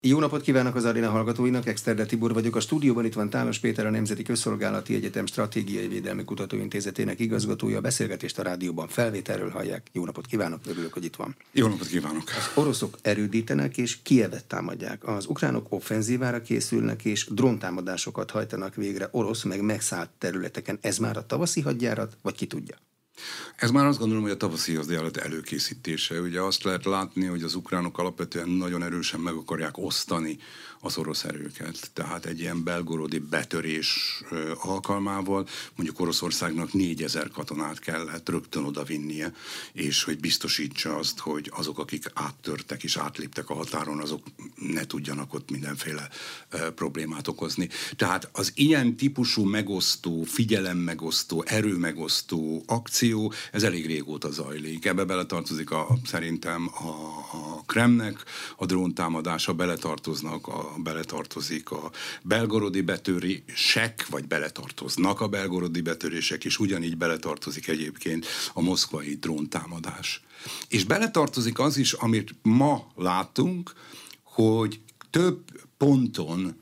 Jó napot kívánok az Arena hallgatóinak, Exterde Tibor vagyok. A stúdióban itt van Tálos Péter, a Nemzeti Közszolgálati Egyetem Stratégiai Védelmi Kutatóintézetének igazgatója. A beszélgetést a rádióban felvételről hallják. Jó napot kívánok, örülök, hogy itt van. Jó napot kívánok. Az oroszok erődítenek és Kievet támadják. Az ukránok offenzívára készülnek és dróntámadásokat hajtanak végre orosz meg megszállt területeken. Ez már a tavaszi hadjárat, vagy ki tudja? Ez már azt gondolom, hogy a tavaszi hadjárat előkészítése. Ugye azt lehet látni, hogy az ukránok alapvetően nagyon erősen meg akarják osztani az orosz erőket. Tehát egy ilyen belgorodi betörés alkalmával mondjuk Oroszországnak négyezer katonát kellett rögtön oda vinnie, és hogy biztosítsa azt, hogy azok, akik áttörtek és átléptek a határon, azok ne tudjanak ott mindenféle problémát okozni. Tehát az ilyen típusú megosztó, figyelem megosztó, erő megosztó akció, ez elég régóta zajlik. Ebbe beletartozik a, szerintem a, a Kremnek a dróntámadása, beletartoznak a beletartozik a belgorodi betörések, vagy beletartoznak a belgorodi betörések, és ugyanígy beletartozik egyébként a moszkvai dróntámadás. És beletartozik az is, amit ma látunk, hogy több ponton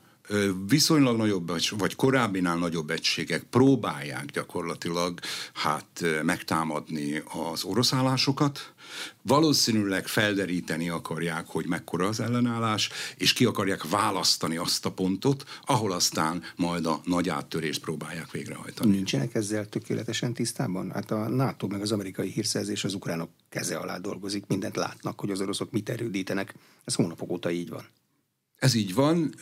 viszonylag nagyobb, vagy korábbinál nagyobb egységek próbálják gyakorlatilag hát megtámadni az orosz állásokat, valószínűleg felderíteni akarják, hogy mekkora az ellenállás, és ki akarják választani azt a pontot, ahol aztán majd a nagy áttörést próbálják végrehajtani. Nincsenek ezzel tökéletesen tisztában? Hát a NATO meg az amerikai hírszerzés az ukránok keze alá dolgozik, mindent látnak, hogy az oroszok mit erődítenek. Ez hónapok óta így van. Ez így van,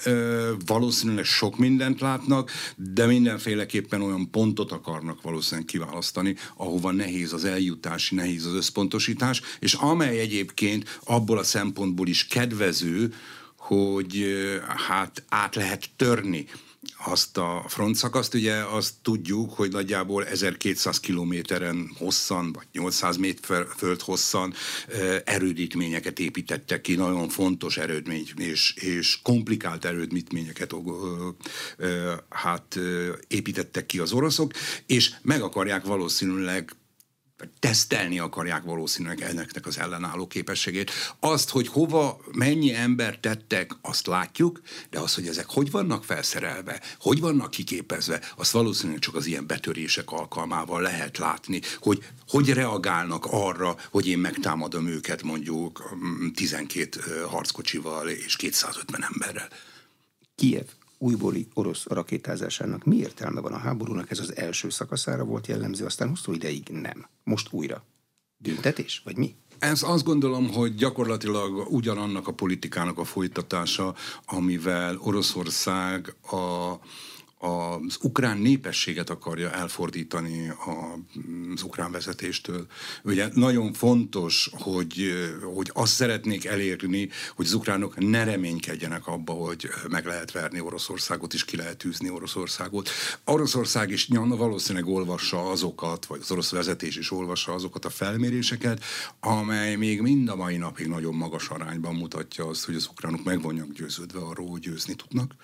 valószínűleg sok mindent látnak, de mindenféleképpen olyan pontot akarnak valószínűleg kiválasztani, ahova nehéz az eljutás, nehéz az összpontosítás, és amely egyébként abból a szempontból is kedvező, hogy hát át lehet törni azt a frontszakaszt, ugye azt tudjuk, hogy nagyjából 1200 kilométeren hosszan, vagy 800 méter föld hosszan erődítményeket építettek ki, nagyon fontos erődmény és, és komplikált erődítményeket hát építettek ki az oroszok, és meg akarják valószínűleg tesztelni akarják valószínűleg ennek az ellenálló képességét. Azt, hogy hova, mennyi ember tettek, azt látjuk, de az, hogy ezek hogy vannak felszerelve, hogy vannak kiképezve, azt valószínűleg csak az ilyen betörések alkalmával lehet látni, hogy hogy reagálnak arra, hogy én megtámadom őket mondjuk 12 mm, harckocsival és 250 emberrel. Kiev újbóli orosz rakétázásának mi értelme van a háborúnak? Ez az első szakaszára volt jellemző, aztán hosszú ideig nem. Most újra. Büntetés? Vagy mi? Ez azt gondolom, hogy gyakorlatilag ugyanannak a politikának a folytatása, amivel Oroszország a az ukrán népességet akarja elfordítani az ukrán vezetéstől. Ugye nagyon fontos, hogy, hogy azt szeretnék elérni, hogy az ukránok ne reménykedjenek abba, hogy meg lehet verni Oroszországot, és ki lehet űzni Oroszországot. Oroszország is valószínűleg olvassa azokat, vagy az orosz vezetés is olvassa azokat a felméréseket, amely még mind a mai napig nagyon magas arányban mutatja azt, hogy az ukránok meg vannak győződve arról, hogy győzni tudnak.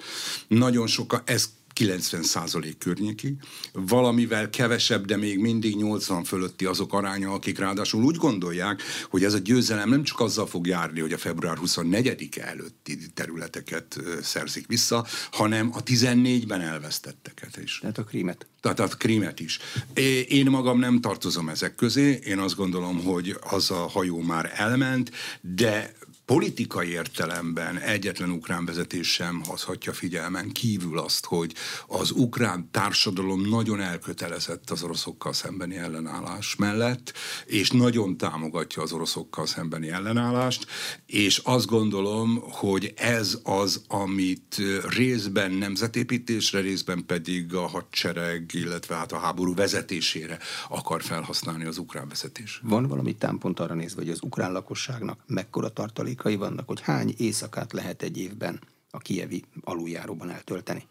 Nagyon sokan, ez 90% környéki, valamivel kevesebb, de még mindig 80 fölötti azok aránya, akik ráadásul úgy gondolják, hogy ez a győzelem nem csak azzal fog járni, hogy a február 24-e előtti területeket szerzik vissza, hanem a 14-ben elvesztetteket is. Tehát a krímet. Tehát a krímet is. Én magam nem tartozom ezek közé, én azt gondolom, hogy az a hajó már elment, de politikai értelemben egyetlen ukrán vezetés sem hozhatja figyelmen kívül azt, hogy az ukrán társadalom nagyon elkötelezett az oroszokkal szembeni ellenállás mellett, és nagyon támogatja az oroszokkal szembeni ellenállást, és azt gondolom, hogy ez az, amit részben nemzetépítésre, részben pedig a hadsereg, illetve hát a háború vezetésére akar felhasználni az ukrán vezetés. Van valami támpont arra nézve, hogy az ukrán lakosságnak mekkora tartalék százalékai vannak, hogy hány éjszakát lehet egy évben a kievi aluljáróban eltölteni?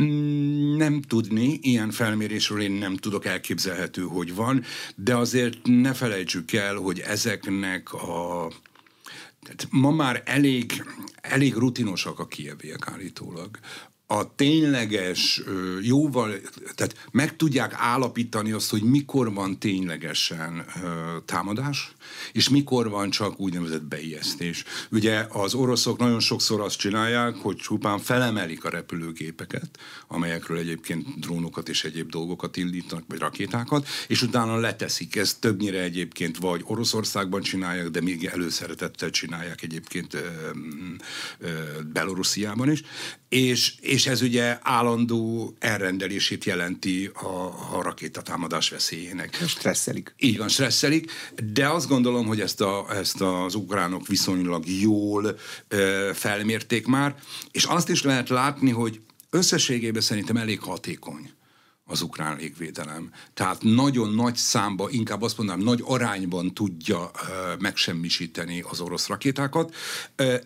Mm, nem tudni, ilyen felmérésről én nem tudok elképzelhető, hogy van, de azért ne felejtsük el, hogy ezeknek a tehát ma már elég, elég rutinosak a kieviek állítólag a tényleges, jóval, tehát meg tudják állapítani azt, hogy mikor van ténylegesen támadás, és mikor van csak úgynevezett beijesztés. Ugye az oroszok nagyon sokszor azt csinálják, hogy csupán felemelik a repülőgépeket, amelyekről egyébként drónokat és egyéb dolgokat indítanak, vagy rakétákat, és utána leteszik. Ez többnyire egyébként vagy Oroszországban csinálják, de még előszeretettel csinálják egyébként Belorussziában is, és, és ez ugye állandó elrendelését jelenti a, a rakétatámadás veszélyének. Stresszelik. Így van, stresszelik, de azt gondolom, hogy ezt, a, ezt az ukránok viszonylag jól ö, felmérték már, és azt is lehet látni, hogy összességében szerintem elég hatékony az ukrán légvédelem. Tehát nagyon nagy számba, inkább azt mondanám, nagy arányban tudja megsemmisíteni az orosz rakétákat,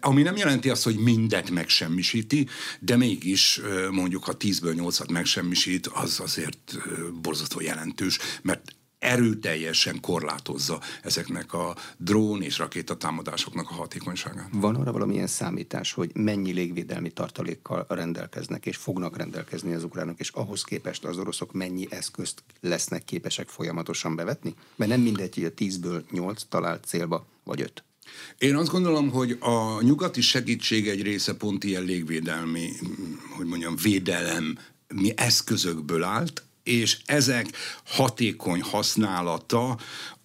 ami nem jelenti azt, hogy mindet megsemmisíti, de mégis mondjuk, ha 10-ből 8-at megsemmisít, az azért borzasztó jelentős, mert erőteljesen korlátozza ezeknek a drón és rakétatámadásoknak a hatékonyságát. Van arra valamilyen számítás, hogy mennyi légvédelmi tartalékkal rendelkeznek és fognak rendelkezni az ukránok, és ahhoz képest az oroszok mennyi eszközt lesznek képesek folyamatosan bevetni? Mert nem mindegy, hogy a 10-ből 8 talált célba, vagy 5. Én azt gondolom, hogy a nyugati segítség egy része pont ilyen légvédelmi, hogy mondjam, védelem mi eszközökből állt, és ezek hatékony használata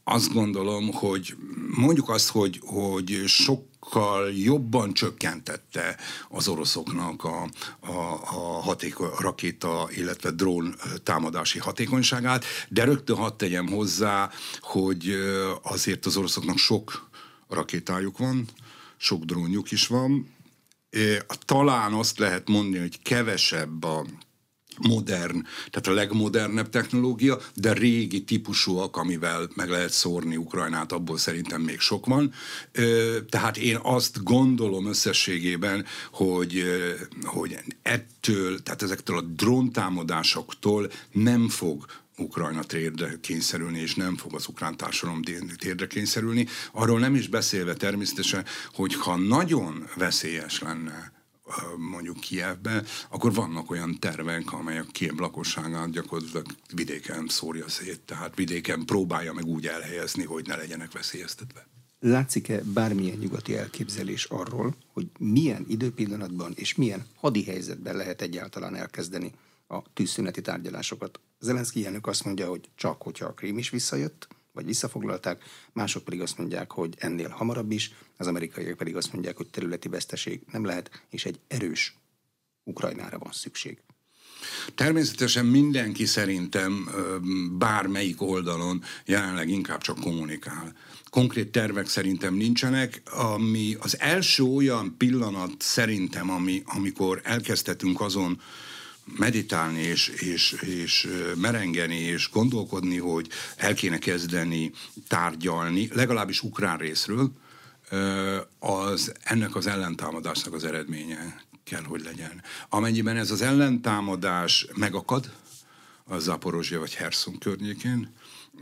azt gondolom, hogy mondjuk azt, hogy, hogy sokkal jobban csökkentette az oroszoknak a, a, a hatékony rakéta, illetve drón támadási hatékonyságát, de rögtön hadd tegyem hozzá, hogy azért az oroszoknak sok rakétájuk van, sok drónjuk is van, talán azt lehet mondani, hogy kevesebb a modern, tehát a legmodernebb technológia, de régi típusúak, amivel meg lehet szórni Ukrajnát, abból szerintem még sok van. Tehát én azt gondolom összességében, hogy, hogy ettől, tehát ezektől a dróntámadásoktól nem fog Ukrajna térdre kényszerülni, és nem fog az ukrán társadalom térdre kényszerülni. Arról nem is beszélve természetesen, hogy ha nagyon veszélyes lenne mondjuk Kievbe, akkor vannak olyan tervek, amelyek Kiev lakosságát gyakorlatilag vidéken szórja szét, tehát vidéken próbálja meg úgy elhelyezni, hogy ne legyenek veszélyeztetve. Látszik-e bármilyen nyugati elképzelés arról, hogy milyen időpillanatban és milyen hadi helyzetben lehet egyáltalán elkezdeni a tűzszüneti tárgyalásokat? Zelenszky elnök azt mondja, hogy csak hogyha a Krím is visszajött, vagy visszafoglalták, mások pedig azt mondják, hogy ennél hamarabb is, az amerikaiak pedig azt mondják, hogy területi veszteség nem lehet, és egy erős Ukrajnára van szükség. Természetesen mindenki szerintem bármelyik oldalon jelenleg inkább csak kommunikál. Konkrét tervek szerintem nincsenek, ami az első olyan pillanat szerintem, ami, amikor elkezdhetünk azon meditálni és, és, és merengeni és gondolkodni, hogy el kéne kezdeni tárgyalni, legalábbis ukrán részről, az ennek az ellentámadásnak az eredménye kell, hogy legyen. Amennyiben ez az ellentámadás megakad, a Zaporozsia vagy Herson környékén,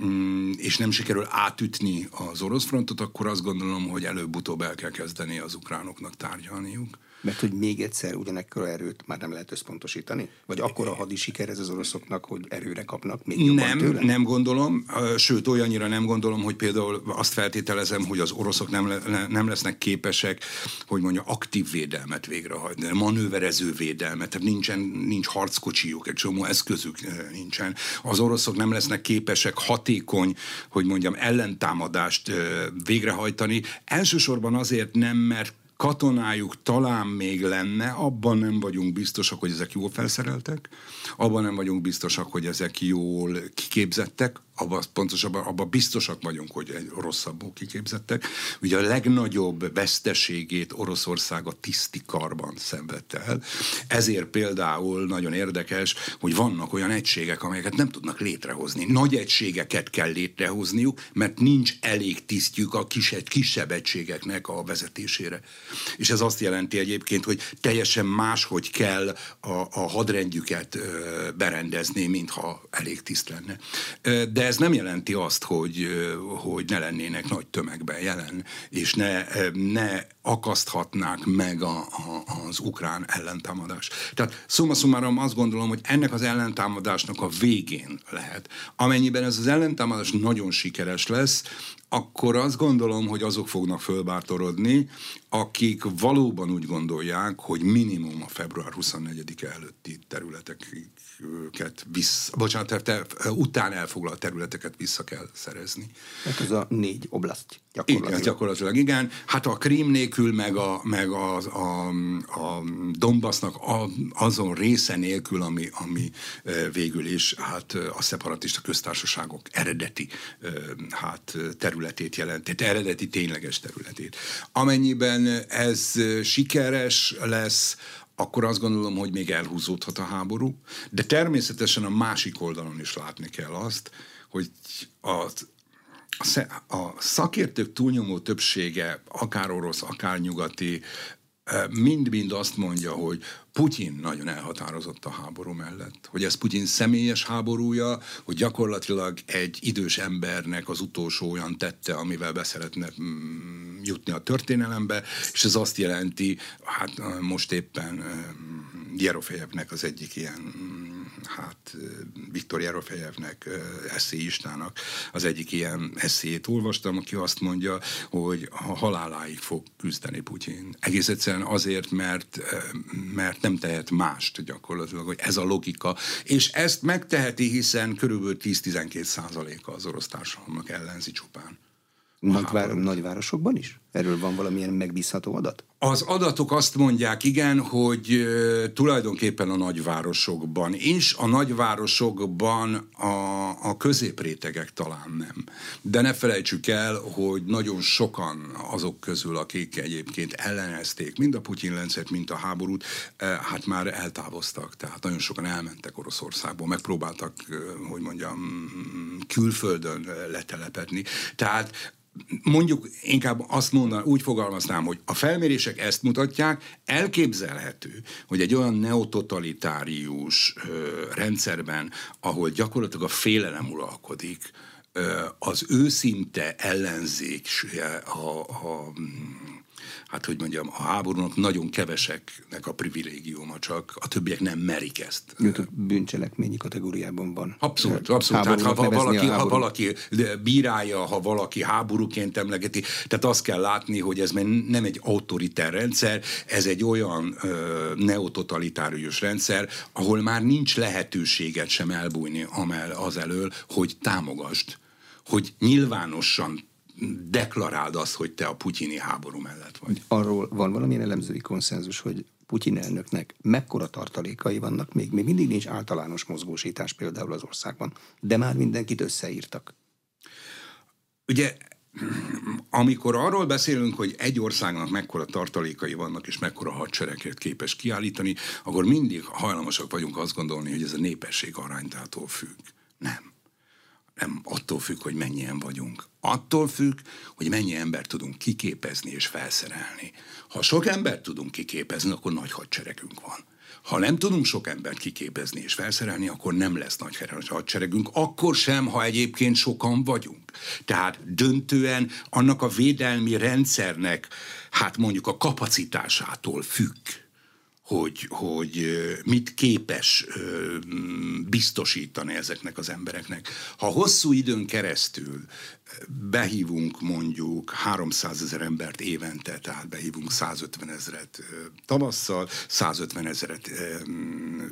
mm, és nem sikerül átütni az orosz frontot, akkor azt gondolom, hogy előbb-utóbb el kell kezdeni az ukránoknak tárgyalniuk. Mert hogy még egyszer ugyanekkora erőt már nem lehet összpontosítani? Vagy akkor a hadi siker ez az oroszoknak, hogy erőre kapnak még jobban Nem, tőle? nem gondolom. Sőt, olyannyira nem gondolom, hogy például azt feltételezem, hogy az oroszok nem, le, nem lesznek képesek, hogy mondja, aktív védelmet végrehajtani, manőverező védelmet, tehát nincsen, nincs harckocsijuk, egy csomó eszközük nincsen. Az oroszok nem lesznek képesek hatékony, hogy mondjam, ellentámadást végrehajtani. Elsősorban azért nem, mert katonájuk talán még lenne, abban nem vagyunk biztosak, hogy ezek jól felszereltek, abban nem vagyunk biztosak, hogy ezek jól kiképzettek, abban pontosabban abban biztosak vagyunk, hogy egy rosszabbul kiképzettek. Ugye a legnagyobb veszteségét Oroszország a tiszti karban szenvedte el. Ezért például nagyon érdekes, hogy vannak olyan egységek, amelyeket nem tudnak létrehozni. Nagy egységeket kell létrehozniuk, mert nincs elég tisztjük a kis, kisebb egységeknek a vezetésére. És ez azt jelenti egyébként, hogy teljesen máshogy kell a, a hadrendjüket berendezni, mintha elég tiszt lenne. De De ez nem jelenti azt, hogy, hogy ne lennének nagy tömegben jelen, és ne, ne akaszthatnák meg a, a, az ukrán ellentámadás. Tehát szumma summarum azt gondolom, hogy ennek az ellentámadásnak a végén lehet. Amennyiben ez az ellentámadás nagyon sikeres lesz, akkor azt gondolom, hogy azok fognak fölbártorodni, akik valóban úgy gondolják, hogy minimum a február 24-e előtti területeket vissza, bocsánat, te, után elfoglalt területeket vissza kell szerezni. Hát ez a négy oblast gyakorlatilag. Igen, gyakorlatilag igen. Hát a Krím nélkül, meg a, meg a, a, a Donbassnak a, azon része nélkül, ami, ami végül is hát a szeparatista köztársaságok eredeti hát területét jelent, tehát eredeti tényleges területét. Amennyiben ez sikeres lesz, akkor azt gondolom, hogy még elhúzódhat a háború, de természetesen a másik oldalon is látni kell azt, hogy az a szakértők túlnyomó többsége, akár orosz, akár nyugati, mind-mind azt mondja, hogy Putyin nagyon elhatározott a háború mellett. Hogy ez Putyin személyes háborúja, hogy gyakorlatilag egy idős embernek az utolsó olyan tette, amivel beszeretne mm, jutni a történelembe, és ez azt jelenti, hát most éppen Jerofejevnek az egyik ilyen hát Viktor Jerofejevnek, eszéistának az egyik ilyen eszéjét olvastam, aki azt mondja, hogy a haláláig fog küzdeni Putyin. Egész egyszerűen azért, mert, mert nem tehet mást gyakorlatilag, hogy ez a logika. És ezt megteheti, hiszen körülbelül 10-12 százaléka az orosz társadalomnak ellenzi csupán. Nagyvár, nagyvárosokban is? Erről van valamilyen megbízható adat? Az adatok azt mondják, igen, hogy tulajdonképpen a nagyvárosokban is, a nagyvárosokban a, a középrétegek talán nem. De ne felejtsük el, hogy nagyon sokan azok közül, akik egyébként ellenezték mind a Putyin rendszert, mind a háborút, hát már eltávoztak. Tehát nagyon sokan elmentek Oroszországból, megpróbáltak, hogy mondjam, külföldön letelepedni. Tehát mondjuk inkább azt mondanám, úgy fogalmaznám, hogy a felmérések ezt mutatják, elképzelhető, hogy egy olyan neototalitárius ö, rendszerben, ahol gyakorlatilag a félelem uralkodik, az őszinte ellenzék a, a hát hogy mondjam, a háborúnak nagyon keveseknek a privilégiuma, csak a többiek nem merik ezt. Jött bűncselekményi kategóriában van. Abszolút, abszolút. Tehát ha valaki, ha valaki bírálja, ha valaki háborúként emlegeti, tehát azt kell látni, hogy ez nem egy autoritár rendszer, ez egy olyan ö, neototalitárius rendszer, ahol már nincs lehetőséget sem elbújni amel az elől, hogy támogasd hogy nyilvánosan deklaráld azt, hogy te a putyini háború mellett vagy. Arról van valamilyen elemzői konszenzus, hogy Putyin elnöknek mekkora tartalékai vannak, még, még mindig nincs általános mozgósítás például az országban, de már mindenkit összeírtak. Ugye amikor arról beszélünk, hogy egy országnak mekkora tartalékai vannak, és mekkora hadsereget képes kiállítani, akkor mindig hajlamosak vagyunk azt gondolni, hogy ez a népesség aránytától függ. Nem nem attól függ, hogy mennyien vagyunk. Attól függ, hogy mennyi embert tudunk kiképezni és felszerelni. Ha sok embert tudunk kiképezni, akkor nagy hadseregünk van. Ha nem tudunk sok embert kiképezni és felszerelni, akkor nem lesz nagy hadseregünk, akkor sem, ha egyébként sokan vagyunk. Tehát döntően annak a védelmi rendszernek, hát mondjuk a kapacitásától függ hogy, hogy mit képes biztosítani ezeknek az embereknek. Ha hosszú időn keresztül behívunk mondjuk 300 ezer embert évente, tehát behívunk 150 ezeret tavasszal, 150 ezeret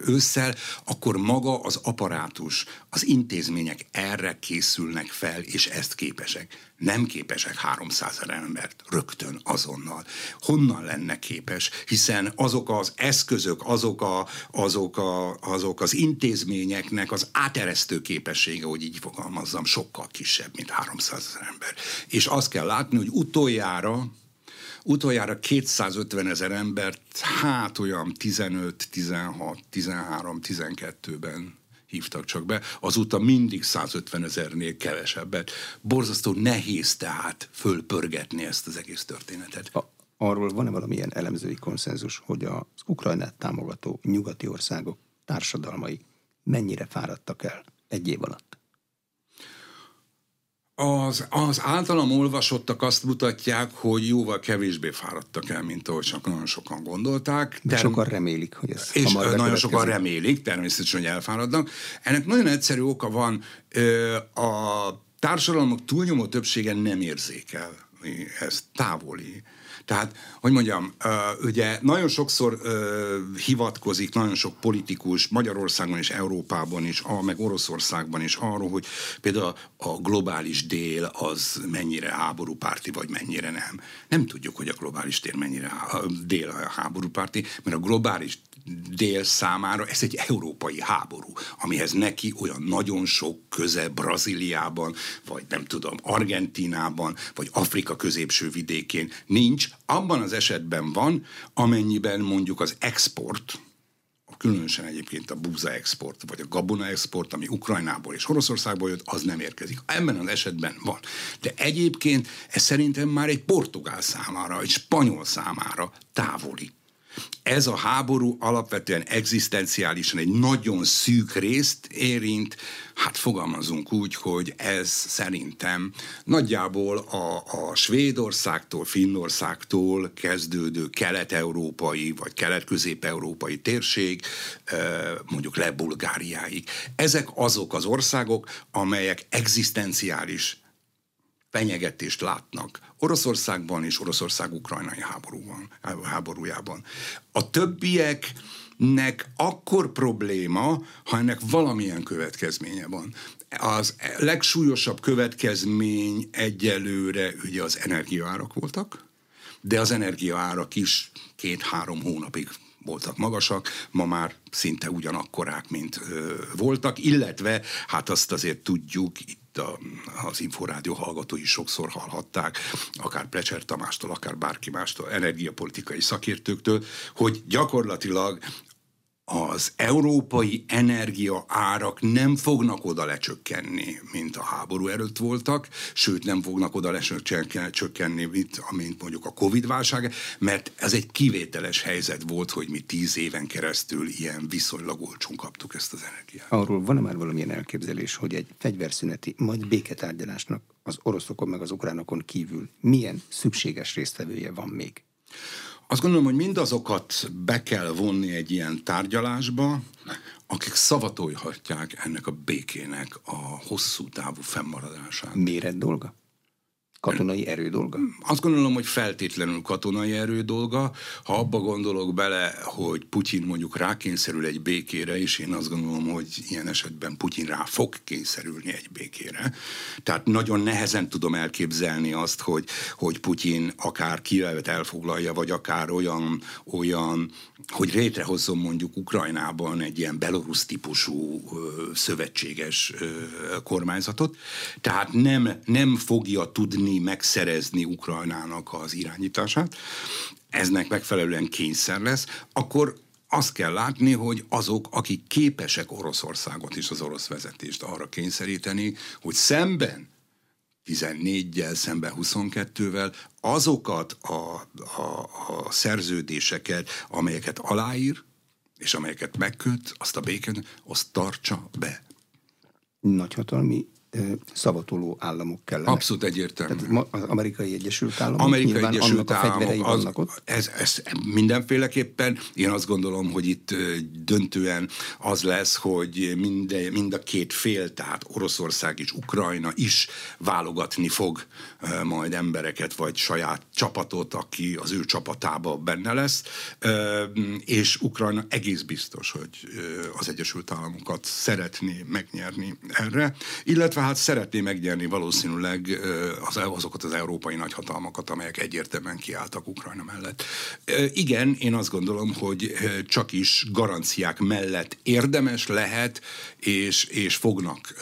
ősszel, akkor maga az aparátus, az intézmények erre készülnek fel, és ezt képesek. Nem képesek 300 ezer embert rögtön, azonnal. Honnan lenne képes? Hiszen azok az eszközök, azok, a, azok, a, azok az intézményeknek az áteresztő képessége, hogy így fogalmazzam, sokkal kisebb, mint 300 ezer ember. És azt kell látni, hogy utoljára utoljára 250 ezer embert, hát olyan 15, 16, 13, 12-ben hívtak csak be, azóta mindig 150 ezernél kevesebbet. Borzasztó nehéz tehát fölpörgetni ezt az egész történetet. A, arról van-e valamilyen elemzői konszenzus, hogy az Ukrajnát támogató nyugati országok társadalmai mennyire fáradtak el egy év alatt? Az, az általam olvasottak azt mutatják, hogy jóval kevésbé fáradtak el, mint ahogy csak nagyon sokan gondolták. De Term- sokan remélik, hogy ez És nagyon sokan remélik, természetesen, hogy elfáradnak. Ennek nagyon egyszerű oka van, a társadalmak túlnyomó többsége nem érzékel ez távoli. Tehát, hogy mondjam, ugye nagyon sokszor hivatkozik, nagyon sok politikus Magyarországon és Európában is, meg Oroszországban is arról, hogy például a globális dél az mennyire háborúpárti, vagy mennyire nem. Nem tudjuk, hogy a globális dél mennyire dél a háborúpárti, mert a globális dél számára ez egy európai háború, amihez neki olyan nagyon sok köze Brazíliában, vagy nem tudom, Argentinában, vagy Afrika középső vidékén nincs. Abban az esetben van, amennyiben mondjuk az export, különösen egyébként a búza export, vagy a gabona export, ami Ukrajnából és Oroszországból jött, az nem érkezik. Ebben az esetben van. De egyébként ez szerintem már egy portugál számára, egy spanyol számára távoli ez a háború alapvetően egzisztenciálisan egy nagyon szűk részt érint, hát fogalmazunk úgy, hogy ez szerintem nagyjából a, a Svédországtól, Finnországtól kezdődő kelet-európai vagy kelet-közép-európai térség, mondjuk le Bulgáriáig. Ezek azok az országok, amelyek egzisztenciális fenyegetést látnak Oroszországban és Oroszország-ukrajnai háborúban, háborújában. A többieknek akkor probléma, ha ennek valamilyen következménye van. Az legsúlyosabb következmény egyelőre ugye az energiaárak voltak, de az energiaárak is két-három hónapig voltak magasak, ma már szinte ugyanakkorák, mint ö, voltak, illetve hát azt azért tudjuk, itt a, az Inforádió hallgatói sokszor hallhatták, akár Plecser Tamástól, akár bárki mástól, energiapolitikai szakértőktől, hogy gyakorlatilag az európai energia árak nem fognak oda lecsökkenni, mint a háború előtt voltak, sőt nem fognak oda lecsökkenni, mint, mint mondjuk a Covid-válság, mert ez egy kivételes helyzet volt, hogy mi tíz éven keresztül ilyen viszonylag olcsón kaptuk ezt az energiát. Arról van-e már valamilyen elképzelés, hogy egy fegyverszüneti, majd béketárgyalásnak az oroszokon meg az ukránokon kívül milyen szükséges résztvevője van még? Azt gondolom, hogy mindazokat be kell vonni egy ilyen tárgyalásba, akik szavatolhatják ennek a békének a hosszú távú fennmaradását. Méret dolga? Katonai erő dolga? Azt gondolom, hogy feltétlenül katonai erő dolga. Ha abba gondolok bele, hogy Putyin mondjuk rákényszerül egy békére, és én azt gondolom, hogy ilyen esetben Putyin rá fog kényszerülni egy békére. Tehát nagyon nehezen tudom elképzelni azt, hogy, hogy Putyin akár Kijevet elfoglalja, vagy akár olyan, olyan hogy létrehozzon mondjuk Ukrajnában egy ilyen belorusz típusú szövetséges kormányzatot. Tehát nem, nem fogja tudni tudni megszerezni Ukrajnának az irányítását, eznek megfelelően kényszer lesz, akkor azt kell látni, hogy azok, akik képesek Oroszországot és az orosz vezetést arra kényszeríteni, hogy szemben 14-jel, szemben 22-vel azokat a, a, a szerződéseket, amelyeket aláír, és amelyeket megköt, azt a béken, azt tartsa be. Nagyhatalmi szavatoló államok kellenek. Abszolút egyértelmű. Tehát az amerikai Egyesült Államok, amerikai Egyesült Államok, az, ott. Ez, ez mindenféleképpen, én azt gondolom, hogy itt döntően az lesz, hogy mind, mind a két fél, tehát Oroszország és Ukrajna is válogatni fog majd embereket, vagy saját csapatot, aki az ő csapatába benne lesz, és Ukrajna egész biztos, hogy az Egyesült Államokat szeretné megnyerni erre, illetve hát szeretné megnyerni valószínűleg az, azokat az európai nagyhatalmakat, amelyek egyértelműen kiálltak Ukrajna mellett. Igen, én azt gondolom, hogy csak is garanciák mellett érdemes lehet, és, és fognak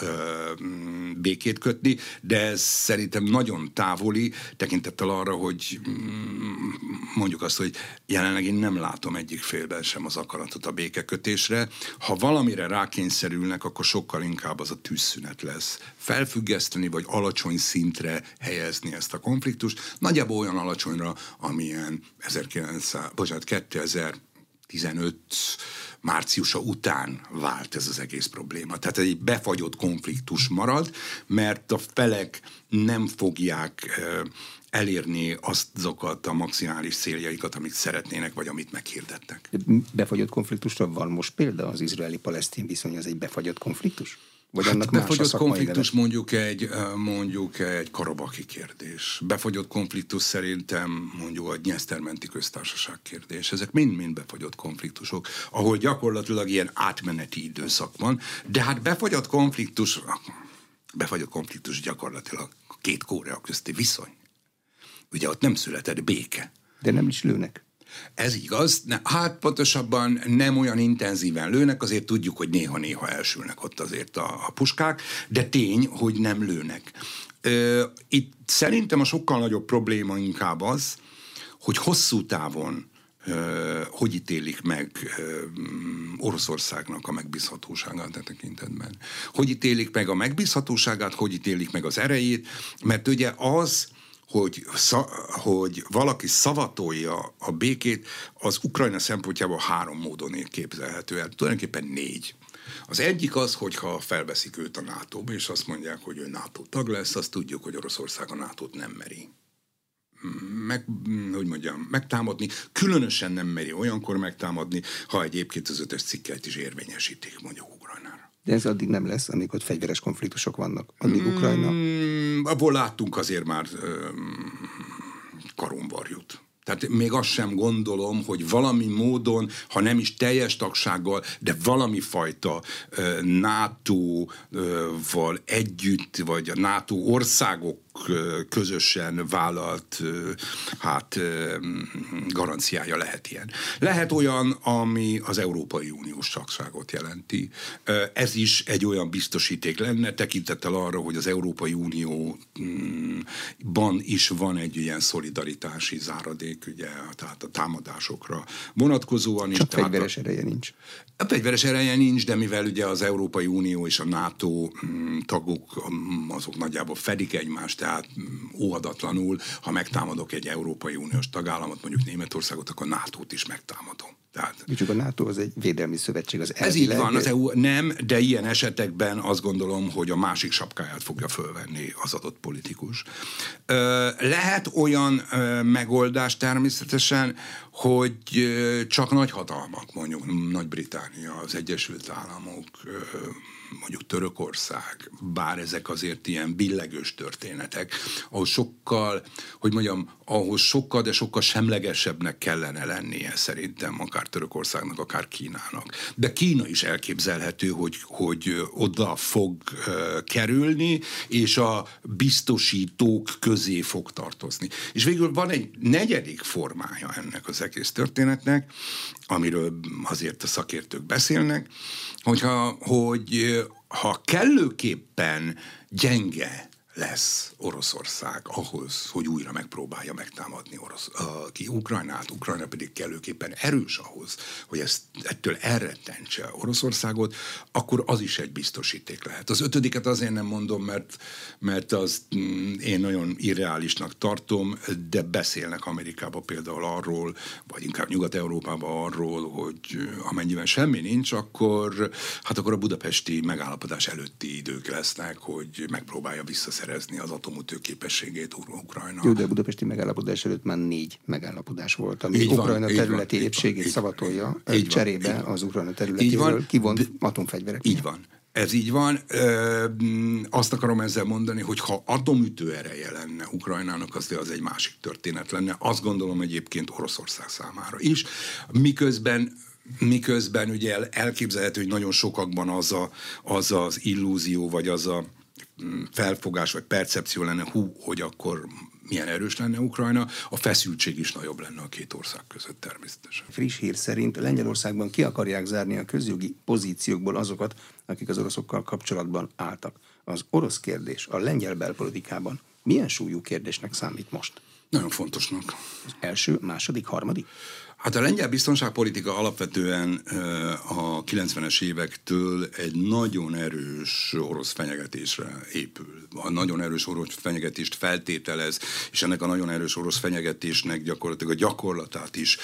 békét kötni, de ez szerintem nagyon távoli, tekintettel arra, hogy mm, mondjuk azt, hogy jelenleg én nem látom egyik félben sem az akaratot a békekötésre. Ha valamire rákényszerülnek, akkor sokkal inkább az a tűzszünet lesz felfüggeszteni, vagy alacsony szintre helyezni ezt a konfliktust. Nagyjából olyan alacsonyra, amilyen 1900, bocsánat, 2015 márciusa után vált ez az egész probléma. Tehát egy befagyott konfliktus marad, mert a felek nem fogják elérni azokat a maximális céljaikat, amit szeretnének, vagy amit meghirdettek. Befagyott konfliktusra van most példa az izraeli-palesztin viszony, az egy befagyott konfliktus? Vagy hát annak befagyott konfliktus neve? mondjuk egy, mondjuk egy karabaki kérdés. Befagyott konfliktus szerintem mondjuk a Nyesztermenti köztársaság kérdés. Ezek mind-mind befagyott konfliktusok, ahol gyakorlatilag ilyen átmeneti időszak van, de hát befagyott konfliktus, befagyott konfliktus gyakorlatilag két Korea közti viszony. Ugye ott nem született béke. De nem is lőnek. Ez igaz, ne, hát pontosabban nem olyan intenzíven lőnek, azért tudjuk, hogy néha-néha elsülnek ott azért a, a puskák, de tény, hogy nem lőnek. Ö, itt szerintem a sokkal nagyobb probléma inkább az, hogy hosszú távon hogy ítélik meg Oroszországnak a megbízhatóságát a tekintetben. Hogy ítélik meg a megbízhatóságát, hogy ítélik meg az erejét, mert ugye az, hogy, hogy valaki szavatolja a békét, az Ukrajna szempontjából három módon képzelhető el, tulajdonképpen négy. Az egyik az, hogyha felveszik őt a nato és azt mondják, hogy ő NATO tag lesz, azt tudjuk, hogy Oroszország a nato nem meri meg, hogy mondjam, megtámadni, különösen nem meri olyankor megtámadni, ha egyébként az ötös cikket is érvényesítik, mondjuk. De ez addig nem lesz, amíg ott fegyveres konfliktusok vannak. Addig Ukrajna... Mm, abból láttunk azért már karonvarjút. Tehát még azt sem gondolom, hogy valami módon, ha nem is teljes tagsággal, de valami fajta NATO-val együtt, vagy a NATO országok közösen vállalt hát garanciája lehet ilyen. Lehet olyan, ami az Európai Uniós tagságot jelenti. Ez is egy olyan biztosíték lenne, tekintettel arra, hogy az Európai Unióban is van egy ilyen szolidaritási záradék, ugye, tehát a támadásokra vonatkozóan is. Csak fegyveres ereje nincs. A fegyveres ereje nincs, de mivel ugye az Európai Unió és a NATO tagok azok nagyjából fedik egymást, tehát óhadatlanul, ha megtámadok egy Európai Uniós tagállamot, mondjuk Németországot, akkor NATO-t is megtámadom. Tehát, Csak a NATO az egy védelmi szövetség, az Ez így van, az EU nem, de ilyen esetekben azt gondolom, hogy a másik sapkáját fogja fölvenni az adott politikus. Lehet olyan megoldás természetesen, hogy csak nagy hatalmak, mondjuk Nagy-Británia, az Egyesült Államok, mondjuk Törökország, bár ezek azért ilyen billegős történetek, ahol sokkal, hogy mondjam, ahhoz sokkal, de sokkal semlegesebbnek kellene lennie szerintem, akár Törökországnak, akár Kínának. De Kína is elképzelhető, hogy, hogy oda fog kerülni, és a biztosítók közé fog tartozni. És végül van egy negyedik formája ennek az egész történetnek, amiről azért a szakértők beszélnek, hogyha, hogy ha kellőképpen gyenge lesz Oroszország ahhoz, hogy újra megpróbálja megtámadni Orosz, uh, ki Ukrajnát, Ukrajna pedig kellőképpen erős ahhoz, hogy ezt ettől elrettentse Oroszországot, akkor az is egy biztosíték lehet. Az ötödiket azért nem mondom, mert, mert az mm, én nagyon irreálisnak tartom, de beszélnek Amerikában például arról, vagy inkább Nyugat-Európában arról, hogy amennyiben semmi nincs, akkor, hát akkor a budapesti megállapodás előtti idők lesznek, hogy megpróbálja visszaszerezni szerezni az atomutő képességét Ukrajna. Jó, de a budapesti megállapodás előtt már négy megállapodás volt, ami így Ukrajna van, területi van, épségét így szavatolja, így cserébe van, az Ukrajna területéről kivont atomfegyverek. Így van. Ez így van. Ö, azt akarom ezzel mondani, hogy ha atomütő ereje lenne Ukrajnának, az, az egy másik történet lenne. Azt gondolom egyébként Oroszország számára is. Miközben miközben ugye elképzelhető, hogy nagyon sokakban az, a, az az illúzió, vagy az a felfogás vagy percepció lenne, hú, hogy akkor milyen erős lenne Ukrajna, a feszültség is nagyobb lenne a két ország között természetesen. Friss hír szerint Lengyelországban ki akarják zárni a közjogi pozíciókból azokat, akik az oroszokkal kapcsolatban álltak. Az orosz kérdés a lengyel belpolitikában milyen súlyú kérdésnek számít most? Nagyon fontosnak. Az első, második, harmadik? Hát a lengyel biztonságpolitika alapvetően a 90-es évektől egy nagyon erős orosz fenyegetésre épül. A nagyon erős orosz fenyegetést feltételez, és ennek a nagyon erős orosz fenyegetésnek gyakorlatilag a gyakorlatát is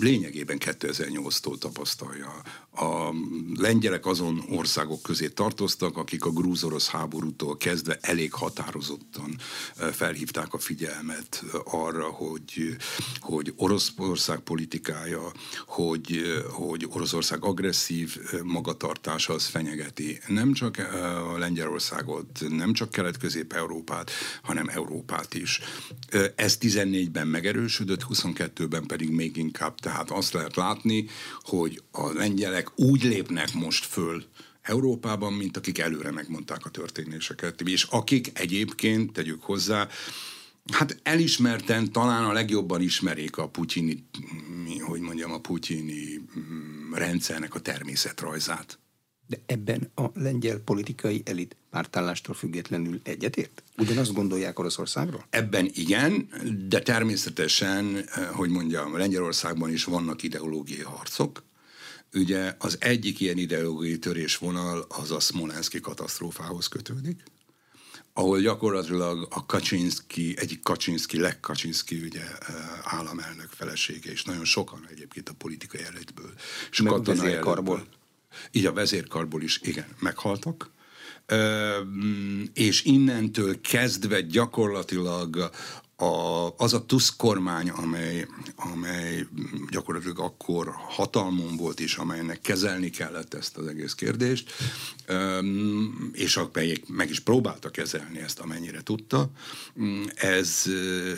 lényegében 2008-tól tapasztalja. A lengyelek azon országok közé tartoztak, akik a grúz-orosz háborútól kezdve elég határozottan felhívták a figyelmet arra, hogy, hogy Oroszország politikája, hogy, hogy Oroszország agresszív magatartása az fenyegeti nem csak a Lengyelországot, nem csak Kelet-Közép-Európát, hanem Európát is. Ez 14-ben megerősödött, 22-ben pedig még inkább. Tehát azt lehet látni, hogy a lengyelek úgy lépnek most föl, Európában, mint akik előre megmondták a történéseket, és akik egyébként, tegyük hozzá, Hát elismerten talán a legjobban ismerik a putyini, hogy mondjam, a putyini mm, rendszernek a természetrajzát. De ebben a lengyel politikai elit pártállástól függetlenül egyetért? Ugyanazt gondolják Oroszországról? Ebben igen, de természetesen, eh, hogy mondjam, Lengyelországban is vannak ideológiai harcok. Ugye az egyik ilyen ideológiai törésvonal az a Smolenski katasztrófához kötődik, ahol gyakorlatilag a Kaczynski, egyik Kaczynski, Lech Kaczynski ugye államelnök felesége, és nagyon sokan egyébként a politikai elitből, és Meg katonai vezérkarból. Így a vezérkarból is, igen, meghaltak. és innentől kezdve gyakorlatilag a, az a Tusk kormány, amely, amely gyakorlatilag akkor hatalmon volt, és amelynek kezelni kellett ezt az egész kérdést, és amelyek meg is próbálta kezelni ezt, amennyire tudta, ez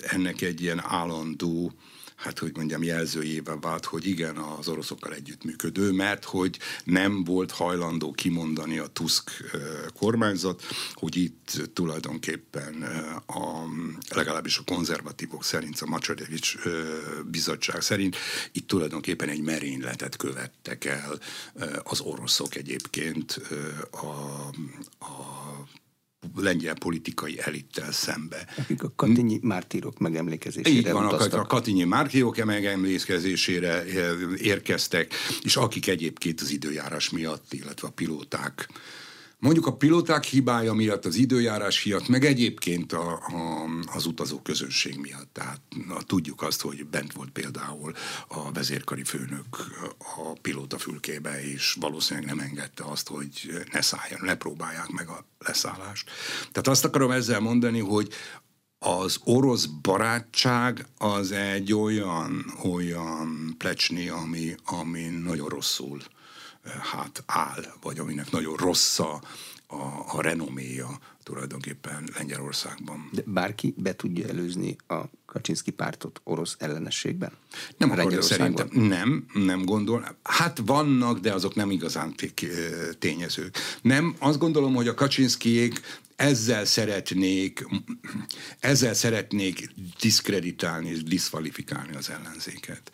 ennek egy ilyen állandó hát hogy mondjam, jelzőjével vált, hogy igen, az oroszokkal együttműködő, mert hogy nem volt hajlandó kimondani a Tusk kormányzat, hogy itt tulajdonképpen a, legalábbis a konzervatívok szerint, a Macsarevics bizottság szerint, itt tulajdonképpen egy merényletet követtek el az oroszok egyébként a, a lengyel politikai elittel szembe. Akik a Katinyi mártírok megemlékezésére Így van, utaztak. a Katinyi mártírok megemlékezésére eh, érkeztek, és akik egyébként az időjárás miatt, illetve a pilóták Mondjuk a pilóták hibája miatt, az időjárás miatt, meg egyébként a, a, az utazó közönség miatt. Tehát na, tudjuk azt, hogy bent volt például a vezérkari főnök a pilóta fülkébe, és valószínűleg nem engedte azt, hogy ne szálljon, ne próbálják meg a leszállást. Tehát azt akarom ezzel mondani, hogy az orosz barátság az egy olyan, olyan plecsni, ami, ami nagyon rosszul hát áll, vagy aminek nagyon rossz a, a, a renoméja tulajdonképpen Lengyelországban. De bárki be tudja előzni a Kaczynszki pártot orosz ellenességben? Nem akarja szerintem. Nem, nem gondol. Hát vannak, de azok nem igazán tényezők. Nem, azt gondolom, hogy a Kaczynszkiék ezzel szeretnék, ezzel szeretnék diszkreditálni és diszkvalifikálni az ellenzéket.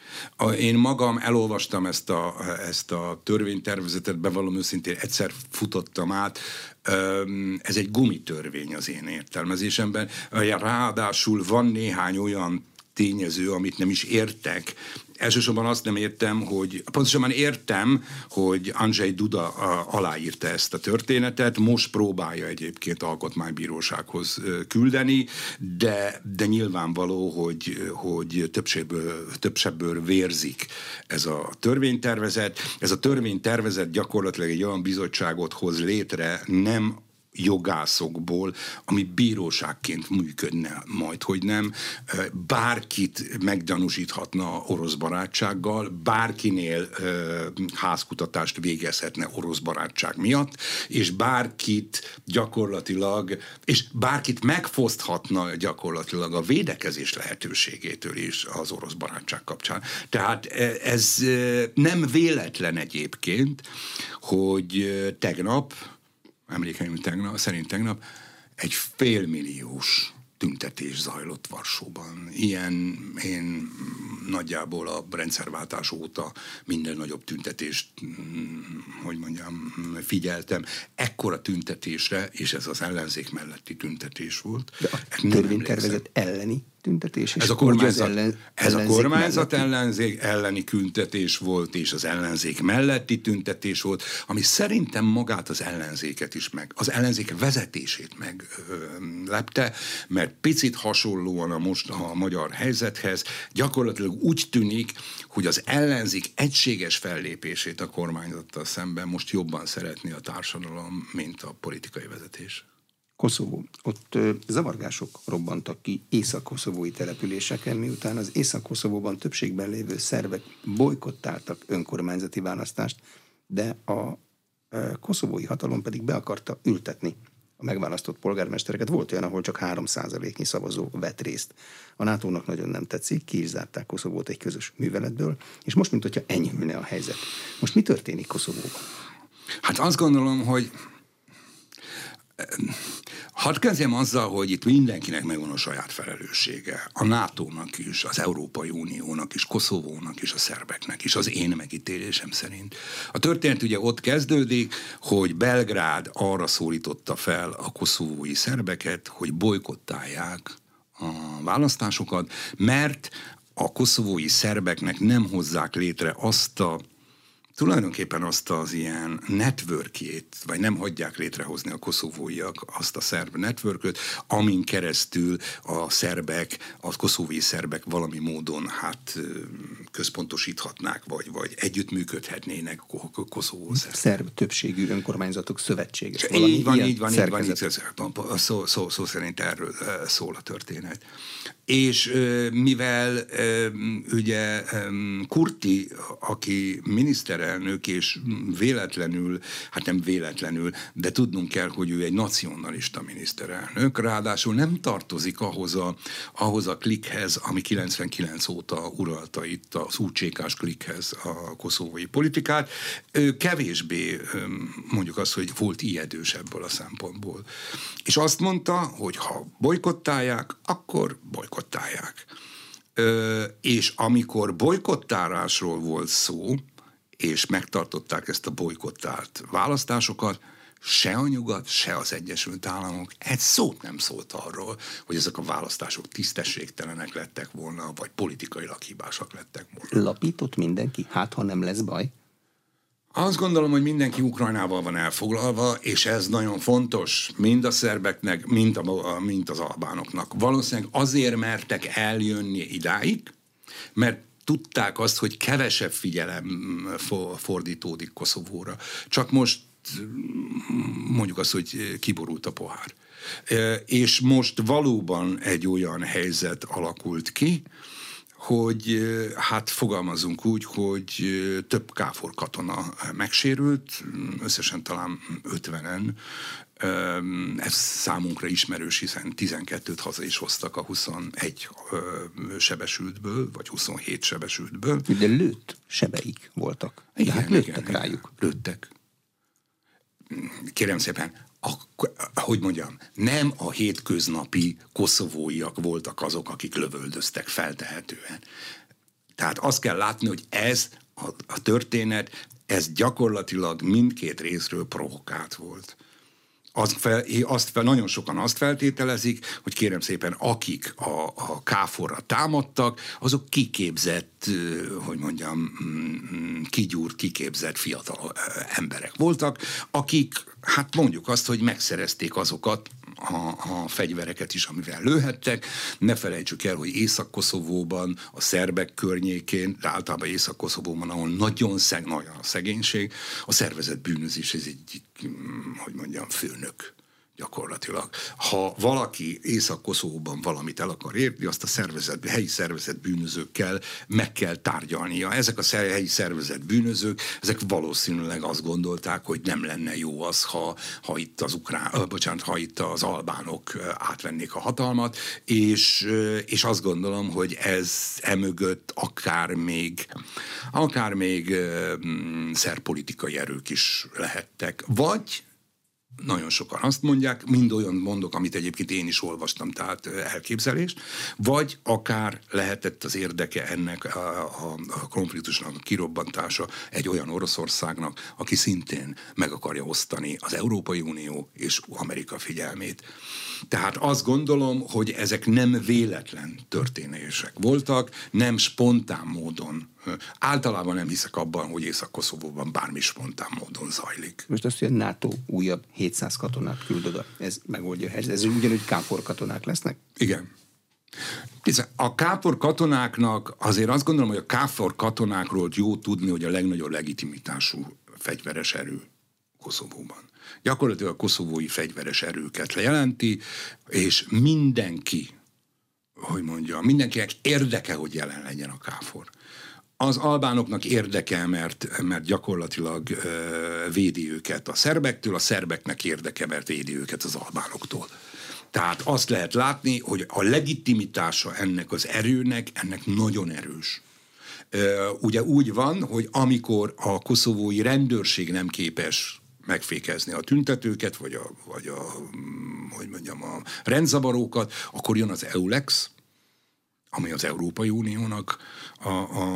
Én magam elolvastam ezt a, ezt a törvénytervezetet, bevallom őszintén, egyszer futottam át, ez egy gumitörvény az én értelmezésemben. Ráadásul van néhány olyan tényező, amit nem is értek. Elsősorban azt nem értem, hogy pontosabban értem, hogy Andrzej Duda aláírta ezt a történetet, most próbálja egyébként alkotmánybírósághoz küldeni, de, de nyilvánvaló, hogy, hogy többségből, többsebből vérzik ez a törvénytervezet. Ez a törvénytervezet gyakorlatilag egy olyan bizottságot hoz létre, nem jogászokból, ami bíróságként működne majd, hogy nem. Bárkit meggyanúsíthatna orosz barátsággal, bárkinél házkutatást végezhetne orosz barátság miatt, és bárkit gyakorlatilag, és bárkit megfoszthatna gyakorlatilag a védekezés lehetőségétől is az orosz barátság kapcsán. Tehát ez nem véletlen egyébként, hogy tegnap emlékeim tegnap, szerint tegnap, egy félmilliós tüntetés zajlott Varsóban. Ilyen én nagyjából a rendszerváltás óta minden nagyobb tüntetést, mm, hogy mondjam, figyeltem. Ekkora tüntetésre, és ez az ellenzék melletti tüntetés volt. De a törvénytervezet elleni tüntetés? És ez a kormányzat, ellen, ez a kormányzat ellenzék elleni tüntetés volt, és az ellenzék melletti tüntetés volt, ami szerintem magát az ellenzéket is meg, az ellenzék vezetését meglepte, mert picit hasonlóan a most a magyar helyzethez, gyakorlatilag úgy tűnik, hogy az ellenzék egységes fellépését a kormányzattal szemben most jobban szeretné a társadalom, mint a politikai vezetés. Koszovó. Ott zavargások robbantak ki észak-koszovói településeken, miután az észak-koszovóban többségben lévő szervek bolykottáltak önkormányzati választást, de a koszovói hatalom pedig be akarta ültetni a megválasztott polgármestereket. Volt olyan, ahol csak 3%-nyi szavazó vett részt. A NATO-nak nagyon nem tetszik, ki is zárták Koszovót egy közös műveletből, és most, mint enyhülne a helyzet. Most mi történik Koszovóban? Hát azt gondolom, hogy Hadd kezdjem azzal, hogy itt mindenkinek megvan a saját felelőssége. A NATO-nak is, az Európai Uniónak is, Koszovónak is, a szerbeknek is, az én megítélésem szerint. A történet ugye ott kezdődik, hogy Belgrád arra szólította fel a koszovói szerbeket, hogy bolykottálják a választásokat, mert a koszovói szerbeknek nem hozzák létre azt a tulajdonképpen azt az ilyen networkjét, vagy nem hagyják létrehozni a koszovóiak azt a szerb networköt, amin keresztül a szerbek, a koszovói szerbek valami módon hát központosíthatnák, vagy, vagy együttműködhetnének Koszovó szerb. Szerb többségű önkormányzatok szövetsége. Így van, így van, így van, így van, szó, szó, szó szerint erről szól a történet. És mivel ugye Kurti, aki miniszterelnök, és véletlenül, hát nem véletlenül, de tudnunk kell, hogy ő egy nacionalista miniszterelnök, ráadásul nem tartozik ahhoz a, ahhoz a klikhez, ami 99 óta uralta itt az útsékás klikhez a koszovói politikát. Ő kevésbé mondjuk azt, hogy volt ijedős ebből a szempontból. És azt mondta, hogy ha bolykottálják, akkor bolykottálják. Ö, és amikor bolykottálásról volt szó, és megtartották ezt a bolykottált választásokat, se a nyugat, se az Egyesült Államok egy szót nem szólt arról, hogy ezek a választások tisztességtelenek lettek volna, vagy politikailag hibásak lettek volna. Lapított mindenki? Hát, ha nem lesz baj? Azt gondolom, hogy mindenki Ukrajnával van elfoglalva, és ez nagyon fontos, mind a szerbeknek, mind, a, mind az albánoknak. Valószínűleg azért mertek eljönni idáig, mert tudták azt, hogy kevesebb figyelem fordítódik Koszovóra. Csak most mondjuk azt, hogy kiborult a pohár. És most valóban egy olyan helyzet alakult ki, hogy hát fogalmazunk úgy, hogy több káfor katona megsérült, összesen talán 50-en, ez számunkra ismerős, hiszen 12-t haza is hoztak a 21 sebesültből, vagy 27 sebesültből. De lőtt sebeik voltak. Igen, hát lőttek igen, rájuk. Lőttek. Kérem szépen, a, hogy mondjam, nem a hétköznapi koszovóiak voltak azok, akik lövöldöztek feltehetően. Tehát azt kell látni, hogy ez a, a történet, ez gyakorlatilag mindkét részről provokált volt azt, fel, azt fel, nagyon sokan azt feltételezik, hogy kérem szépen, akik a, a káforra támadtak, azok kiképzett, hogy mondjam, mm, kigyúrt, kiképzett fiatal emberek voltak, akik, hát mondjuk azt, hogy megszerezték azokat, a, a fegyvereket is, amivel lőhettek. Ne felejtsük el, hogy Észak-Koszovóban, a szerbek környékén, de általában Észak-Koszovóban, ahol nagyon, szeg, nagyon a szegénység, a szervezet bűnözés, ez egy, hogy mondjam, főnök gyakorlatilag. Ha valaki Észak-Koszóban valamit el akar érni, azt a szervezet, helyi szervezet bűnözőkkel meg kell tárgyalnia. Ezek a helyi szervezet bűnözők, ezek valószínűleg azt gondolták, hogy nem lenne jó az, ha, ha itt az ukrán, bocsánat, ha itt az albánok átvennék a hatalmat, és, és azt gondolom, hogy ez emögött akár még, akár még szerpolitikai erők is lehettek. Vagy nagyon sokan azt mondják, mind olyan mondok, amit egyébként én is olvastam, tehát elképzelés, vagy akár lehetett az érdeke ennek a, a, a konfliktusnak a kirobbantása egy olyan Oroszországnak, aki szintén meg akarja osztani az Európai Unió és Amerika figyelmét. Tehát azt gondolom, hogy ezek nem véletlen történések voltak, nem spontán módon Általában nem hiszek abban, hogy Észak-Koszovóban bármi spontán módon zajlik. Most azt, hogy a NATO újabb 700 katonát küld oda, ez megoldja a helyzet. Ez ugyanúgy káfor katonák lesznek? Igen. A káfor katonáknak azért azt gondolom, hogy a káfor katonákról jó tudni, hogy a legnagyobb legitimitású fegyveres erő Koszovóban. Gyakorlatilag a koszovói fegyveres erőket jelenti, és mindenki, hogy mondja, mindenkinek érdeke, hogy jelen legyen a káfor az albánoknak érdeke, mert, mert gyakorlatilag ö, védi őket a szerbektől, a szerbeknek érdeke, mert védi őket az albánoktól. Tehát azt lehet látni, hogy a legitimitása ennek az erőnek, ennek nagyon erős. Ugye úgy van, hogy amikor a koszovói rendőrség nem képes megfékezni a tüntetőket, vagy a, vagy a hogy mondjam, a rendzavarókat, akkor jön az EULEX, ami az Európai Uniónak a,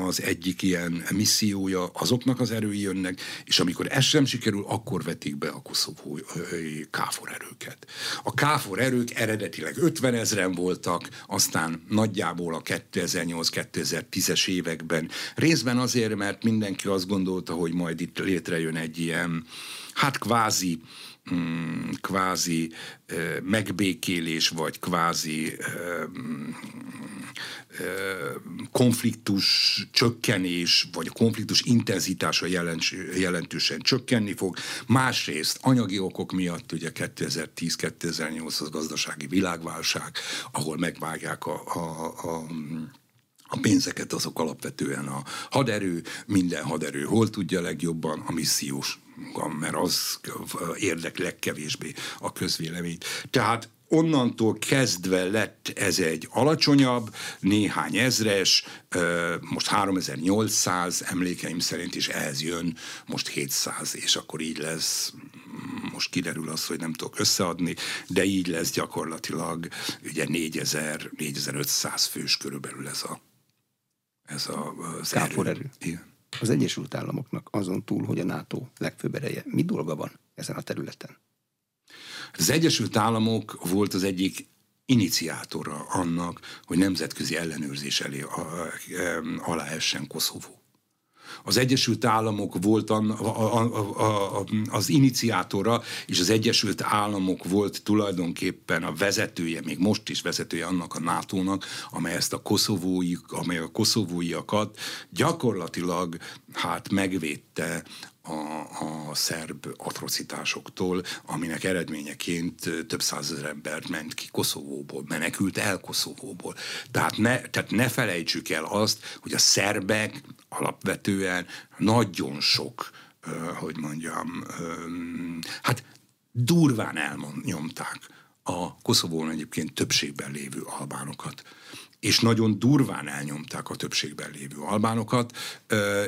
az egyik ilyen missziója, azoknak az erői jönnek, és amikor ez sem sikerül, akkor vetik be a koszovói káfor erőket. A káfor erők eredetileg 50 ezeren voltak, aztán nagyjából a 2008-2010-es években, részben azért, mert mindenki azt gondolta, hogy majd itt létrejön egy ilyen, hát kvázi mm, kvázi megbékélés, vagy kvázi konfliktus csökkenés, vagy a konfliktus intenzitása jelentősen csökkenni fog. Másrészt anyagi okok miatt, ugye 2010-2008 az gazdasági világválság, ahol megvágják a, a, a a pénzeket azok alapvetően a haderő, minden haderő hol tudja legjobban, a missziós, mert az érdek legkevésbé a közvéleményt. Tehát onnantól kezdve lett ez egy alacsonyabb, néhány ezres, most 3800 emlékeim szerint is ehhez jön, most 700, és akkor így lesz, most kiderül az, hogy nem tudok összeadni, de így lesz gyakorlatilag ugye 4000, 4500 fős körülbelül ez a ez a, az erő. erő. Igen. Az Egyesült Államoknak azon túl, hogy a NATO legfőbb ereje, mi dolga van ezen a területen? Az Egyesült Államok volt az egyik iniciátora annak, hogy nemzetközi ellenőrzés elé alá essen Koszovó. Az Egyesült Államok volt a, a, a, a, az iniciátora, és az Egyesült Államok volt tulajdonképpen a vezetője, még most is vezetője annak a NATO-nak, amely ezt a koszovói, amely a koszovóiakat gyakorlatilag hát megvédte a, a szerb atrocitásoktól, aminek eredményeként több százezer embert ment ki Koszovóból, menekült el Koszovóból. Tehát ne, tehát ne felejtsük el azt, hogy a szerbek alapvetően nagyon sok, hogy mondjam, hát durván elnyomták a Koszovón egyébként többségben lévő albánokat és nagyon durván elnyomták a többségben lévő albánokat,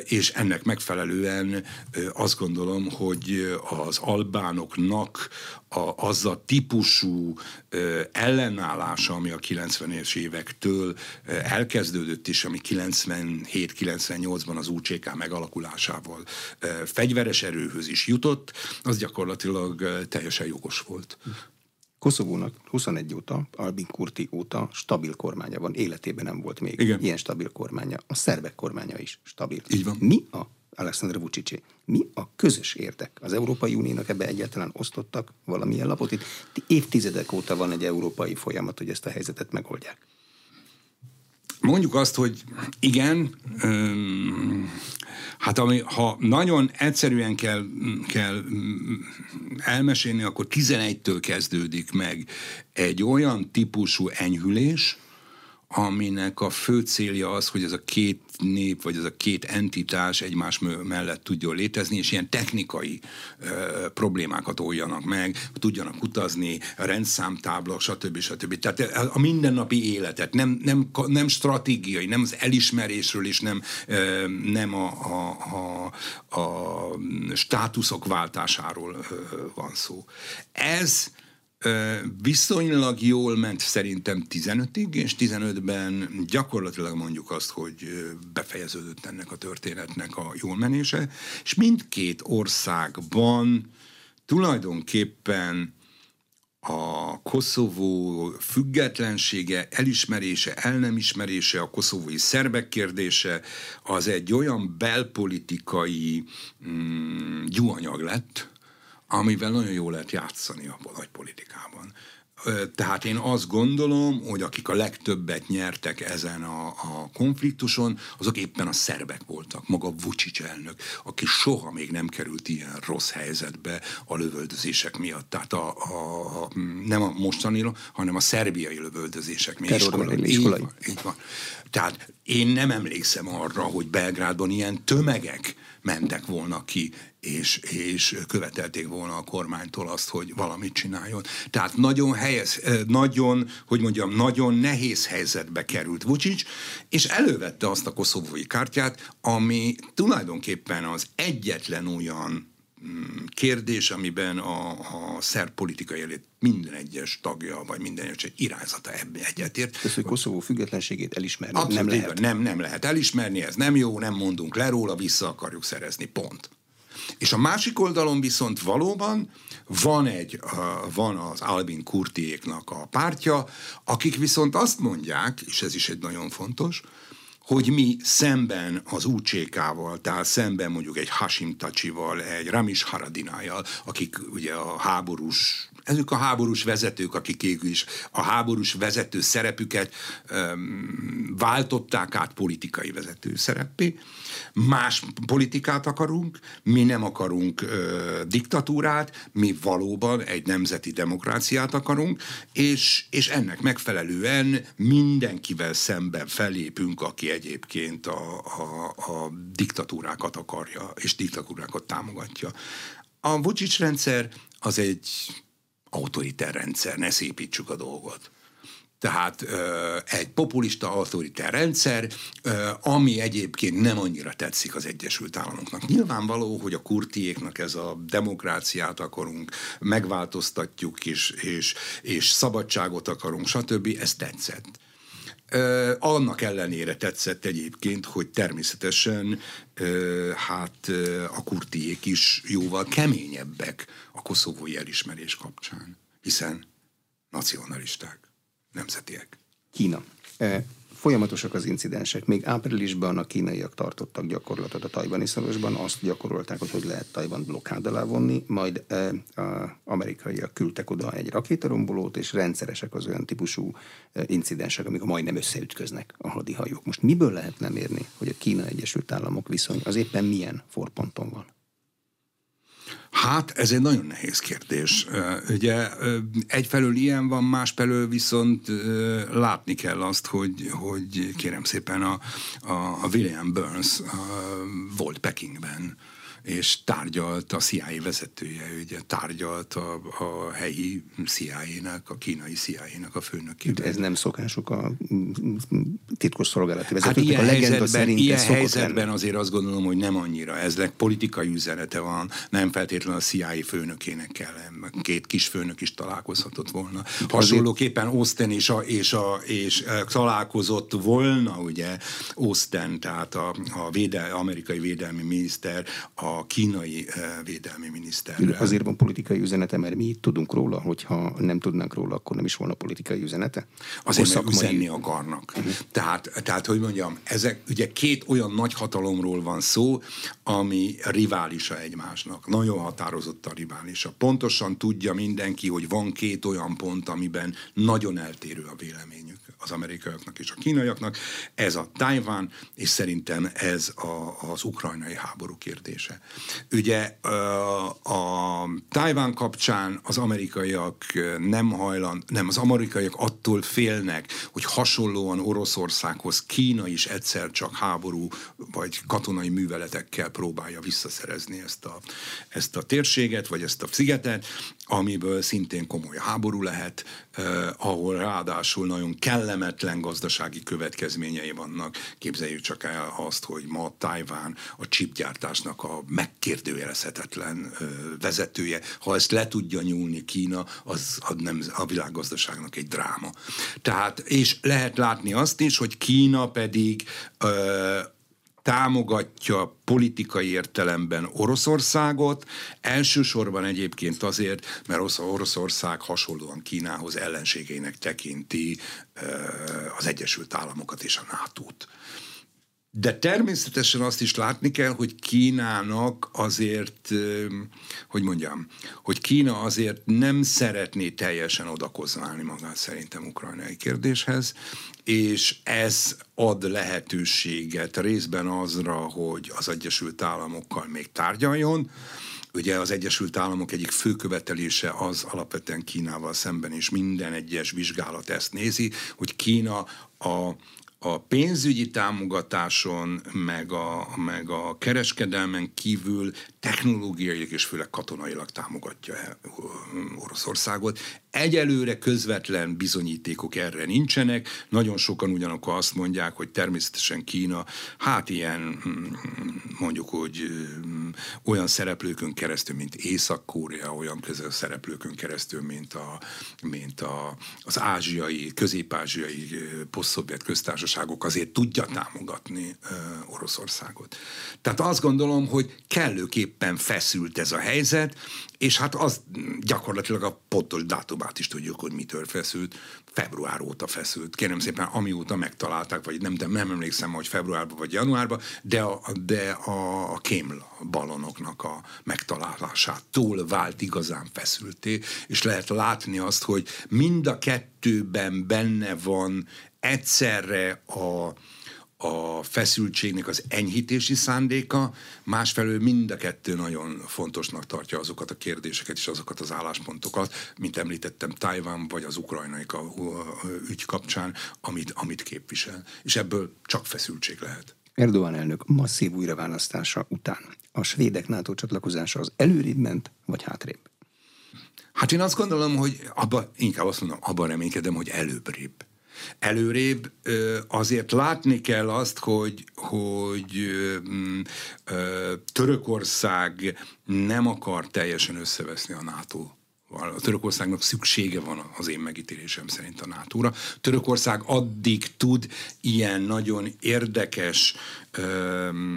és ennek megfelelően azt gondolom, hogy az albánoknak a, az a típusú ellenállása, ami a 90-es évektől elkezdődött, és ami 97-98-ban az UCK megalakulásával fegyveres erőhöz is jutott, az gyakorlatilag teljesen jogos volt. Koszovónak 21 óta, Albin Kurti óta stabil kormánya van, életében nem volt még Igen. ilyen stabil kormánya. A szerbek kormánya is stabil. Így van. Mi a Alexander Vucic, mi a közös érdek? Az Európai Uniónak ebbe egyáltalán osztottak valamilyen lapot? Itt évtizedek óta van egy európai folyamat, hogy ezt a helyzetet megoldják. Mondjuk azt, hogy igen, hát ami, ha nagyon egyszerűen kell, kell elmesélni, akkor 11-től kezdődik meg egy olyan típusú enyhülés, aminek a fő célja az, hogy ez a két nép, vagy ez a két entitás egymás mellett tudjon létezni, és ilyen technikai ö, problémákat oljanak meg, tudjanak utazni, rendszámtábla, stb. stb. Tehát a mindennapi életet, nem, nem, nem stratégiai, nem az elismerésről, és nem, ö, nem a, a, a, a státuszok váltásáról van szó. Ez viszonylag jól ment szerintem 15-ig, és 15-ben gyakorlatilag mondjuk azt, hogy befejeződött ennek a történetnek a jól menése, és mindkét országban tulajdonképpen a Koszovó függetlensége, elismerése, el nem ismerése, a koszovói szerbek kérdése, az egy olyan belpolitikai mm, gyúanyag lett, amivel nagyon jól lehet játszani a politikában. Tehát én azt gondolom, hogy akik a legtöbbet nyertek ezen a, a konfliktuson, azok éppen a szerbek voltak. Maga Vucic elnök, aki soha még nem került ilyen rossz helyzetbe a lövöldözések miatt. Tehát a, a, a, nem a mostani, hanem a szerbiai lövöldözések miatt. Iskola, iskolai. Így van, így van. Tehát én nem emlékszem arra, hogy Belgrádban ilyen tömegek mentek volna ki és, és követelték volna a kormánytól azt, hogy valamit csináljon. Tehát nagyon helyez, nagyon, hogy mondjam, nagyon nehéz helyzetbe került Vucic, és elővette azt a koszovói kártyát, ami tulajdonképpen az egyetlen olyan kérdés, amiben a, a szerb politikai élet minden egyes tagja, vagy minden egyes irányzata ebben egyetért. Ez, hogy Koszovó függetlenségét elismerni Abszolút nem lehet. Nem, nem lehet elismerni, ez nem jó, nem mondunk le róla, vissza akarjuk szerezni, pont. És a másik oldalon viszont valóban van, egy, van az Albin Kurtiéknak a pártja, akik viszont azt mondják, és ez is egy nagyon fontos, hogy mi szemben az UCK-val, tehát szemben mondjuk egy Hashim Tacsival, egy Ramis Haradinájal, akik ugye a háborús ezek a háborús vezetők, akik is a háborús vezető szerepüket um, váltották át politikai vezető szerepé. Más politikát akarunk, mi nem akarunk uh, diktatúrát, mi valóban egy nemzeti demokráciát akarunk, és, és ennek megfelelően mindenkivel szemben fellépünk, aki egyébként a, a, a diktatúrákat akarja, és diktatúrákat támogatja. A Vucic rendszer az egy autoriter rendszer, ne szépítsük a dolgot. Tehát egy populista autoriter rendszer, ami egyébként nem annyira tetszik az Egyesült Államoknak. Nyilvánvaló, hogy a kurtiéknak ez a demokráciát akarunk, megváltoztatjuk, és, és, és szabadságot akarunk, stb. Ez tetszett. Annak ellenére tetszett egyébként, hogy természetesen hát a kurtiék is jóval keményebbek a koszovói elismerés kapcsán, hiszen nacionalisták, nemzetiek. Kína. Folyamatosak az incidensek. Még áprilisban a kínaiak tartottak gyakorlatot a tajvani szorosban, azt gyakorolták, hogy hogy lehet Tajvan blokkád alá vonni, majd e, a amerikaiak küldtek oda egy rakétarombolót, és rendszeresek az olyan típusú incidensek, amik majdnem összeütköznek a hadihajók. Most miből lehetne mérni, hogy a Kína Egyesült Államok viszony az éppen milyen forponton van? Hát ez egy nagyon nehéz kérdés. Ugye egyfelől ilyen van, másfelől viszont látni kell azt, hogy, hogy kérem szépen a, a William Burns volt Pekingben és tárgyalt a CIA vezetője, ugye tárgyalt a, a helyi CIA-nak, a kínai CIA-nak a főnökével. Ez nem szokásuk a titkos szolgálati vezetők. Hát ilyen a helyzetben, szerint ilyen helyzetben lenni. azért azt gondolom, hogy nem annyira. Ez politikai üzenete van, nem feltétlenül a CIA főnökének kell. Két kis főnök is találkozhatott volna. Hasonlóképpen Austin és, a, és, a, és találkozott volna, ugye Austin, tehát a, a védel, amerikai védelmi miniszter, a kínai eh, védelmi miniszterrel. Azért van politikai üzenete, mert mi tudunk róla, hogyha nem tudnánk róla, akkor nem is volna politikai üzenete? Azért, szakmai... üzenni akarnak. Uh-huh. Tehát, tehát, hogy mondjam, ezek ugye két olyan nagy hatalomról van szó, ami riválisa egymásnak. Nagyon határozott a riválisa. Pontosan tudja mindenki, hogy van két olyan pont, amiben nagyon eltérő a véleményük az amerikaiaknak és a kínaiaknak. Ez a Taiwan, és szerintem ez a, az ukrajnai háború kérdése. Ugye a Taiwan kapcsán az amerikaiak nem hajlan, nem, az amerikaiak attól félnek, hogy hasonlóan Oroszországhoz Kína is egyszer csak háború vagy katonai műveletekkel próbálja visszaszerezni ezt a, ezt a térséget, vagy ezt a szigetet, amiből szintén komoly háború lehet, eh, ahol ráadásul nagyon kellemetlen gazdasági következményei vannak. Képzeljük csak el azt, hogy ma Tájván a csipgyártásnak a megkérdőjelezhetetlen vezetője. Ha ezt le tudja nyúlni Kína, az a, nem, a világgazdaságnak egy dráma. Tehát, és lehet látni azt is, hogy Kína pedig ö, támogatja politikai értelemben Oroszországot, elsősorban egyébként azért, mert Oroszország hasonlóan Kínához ellenségeinek tekinti az Egyesült Államokat és a NATO-t. De természetesen azt is látni kell, hogy Kínának azért, hogy mondjam, hogy Kína azért nem szeretné teljesen odakozválni magát szerintem ukrajnai kérdéshez, és ez ad lehetőséget részben azra, hogy az Egyesült Államokkal még tárgyaljon, Ugye az Egyesült Államok egyik fő követelése az alapvetően Kínával szemben, és minden egyes vizsgálat ezt nézi, hogy Kína a a pénzügyi támogatáson, meg a, meg a kereskedelmen kívül technológiai és főleg katonailag támogatja Oroszországot. Egyelőre közvetlen bizonyítékok erre nincsenek, nagyon sokan ugyanakkor azt mondják, hogy természetesen Kína, hát ilyen mondjuk, hogy olyan szereplőkön keresztül, mint Észak-Korea, olyan közel szereplőkön keresztül, mint, a, mint a, az ázsiai, közép-ázsiai posztszovjet köztársaságok azért tudja támogatni Oroszországot. Tehát azt gondolom, hogy kellőképpen feszült ez a helyzet, és hát az gyakorlatilag a pontos dátumát is tudjuk, hogy mitől feszült. Február óta feszült. Kérem szépen, amióta megtalálták, vagy nem, nem emlékszem, hogy februárban vagy januárban, de a, de a, a balonoknak a megtalálásától vált igazán feszülté, és lehet látni azt, hogy mind a kettőben benne van egyszerre a, a feszültségnek az enyhítési szándéka, másfelől mind a kettő nagyon fontosnak tartja azokat a kérdéseket és azokat az álláspontokat, mint említettem, Tajván vagy az ukrajnai ügy kapcsán, amit, amit képvisel. És ebből csak feszültség lehet. Erdogan elnök masszív újraválasztása után a svédek NATO csatlakozása az előrébb ment, vagy hátrébb? Hát én azt gondolom, hogy abba, inkább azt mondom, abban reménykedem, hogy előbbrébb előrébb, azért látni kell azt, hogy, hogy Törökország nem akar teljesen összeveszni a NATO a Törökországnak szüksége van az én megítélésem szerint a NATO-ra. Törökország addig tud ilyen nagyon érdekes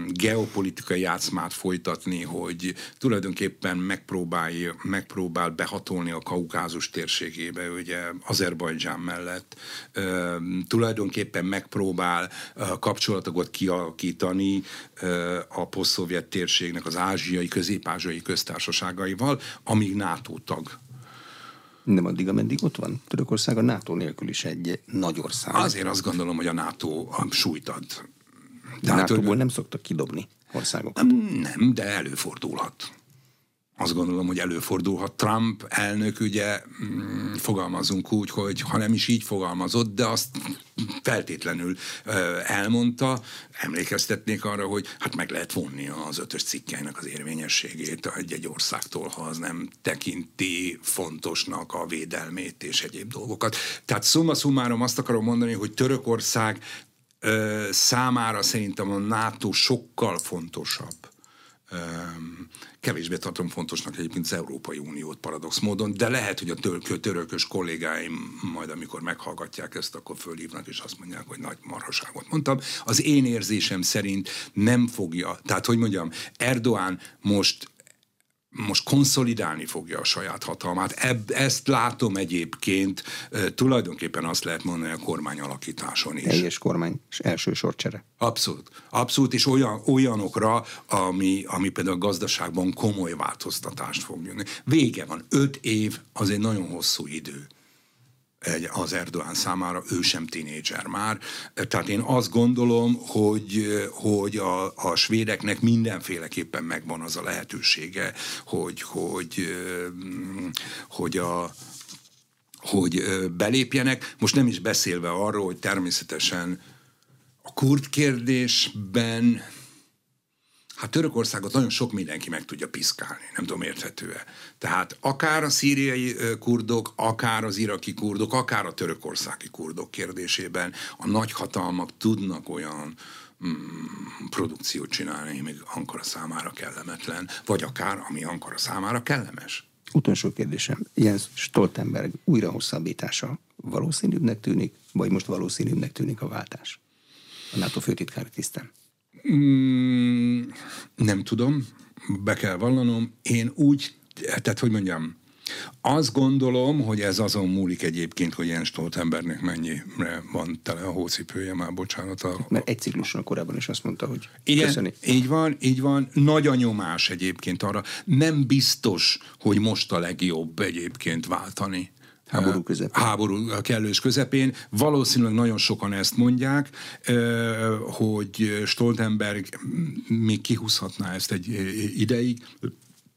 geopolitikai játszmát folytatni, hogy tulajdonképpen megpróbál, megpróbál behatolni a kaukázus térségébe, ugye Azerbajdzsán mellett, tulajdonképpen megpróbál kapcsolatokat kialakítani a posztszovjet térségnek az ázsiai, közép-ázsiai köztársaságaival, amíg NATO tag nem addig, ameddig ott van. Törökország a NATO nélkül is egy nagy ország. Azért azt gondolom, hogy a NATO súlyt ad de NATO-ból nem szoktak kidobni országok. Nem, de előfordulhat. Azt gondolom, hogy előfordulhat. Trump elnök ugye mm, fogalmazunk úgy, hogy ha nem is így fogalmazott, de azt feltétlenül elmondta, emlékeztetnék arra, hogy hát meg lehet vonni az ötös cikkeinek az érvényességét egy-egy országtól, ha az nem tekinti fontosnak a védelmét és egyéb dolgokat. Tehát szumma szumárom azt akarom mondani, hogy Törökország számára szerintem a NATO sokkal fontosabb. Kevésbé tartom fontosnak egyébként az Európai Uniót paradox módon, de lehet, hogy a tör- törökös kollégáim majd, amikor meghallgatják ezt, akkor fölhívnak, és azt mondják, hogy nagy marhaságot mondtam. Az én érzésem szerint nem fogja, tehát hogy mondjam, Erdoğan most most konszolidálni fogja a saját hatalmát. Ebb, ezt látom egyébként, tulajdonképpen azt lehet mondani a kormány alakításon is. Teljes kormány, és első sorcsere. Abszolút. Abszolút, és olyan, olyanokra, ami, ami például a gazdaságban komoly változtatást fog jönni. Vége van. Öt év az egy nagyon hosszú idő egy, az Erdoğan számára, ő sem tinédzser már. Tehát én azt gondolom, hogy, hogy a, a svédeknek mindenféleképpen megvan az a lehetősége, hogy, hogy, hogy a, hogy belépjenek. Most nem is beszélve arról, hogy természetesen a kurd kérdésben Hát Törökországot nagyon sok mindenki meg tudja piszkálni, nem tudom érthető-e. Tehát akár a szíriai kurdok, akár az iraki kurdok, akár a törökországi kurdok kérdésében a nagyhatalmak tudnak olyan mm, produkciót csinálni, még Ankara számára kellemetlen, vagy akár ami Ankara számára kellemes. Utolsó kérdésem. Jens Stoltenberg újra hosszabbítása valószínűbbnek tűnik, vagy most valószínűbbnek tűnik a váltás? A NATO főtitkári tisztem. Mm, nem tudom, be kell vallanom. Én úgy, tehát hogy mondjam, azt gondolom, hogy ez azon múlik egyébként, hogy Jens Stoltenbergnek mennyire van tele a hócipője, már bocsánat. A... Mert egy cikluson korábban is azt mondta, hogy Igen, köszöni. így van, így van. Nagy a nyomás egyébként arra. Nem biztos, hogy most a legjobb egyébként váltani. Háború közepén. Háború kellős közepén. Valószínűleg nagyon sokan ezt mondják, hogy Stoltenberg még kihúzhatná ezt egy ideig,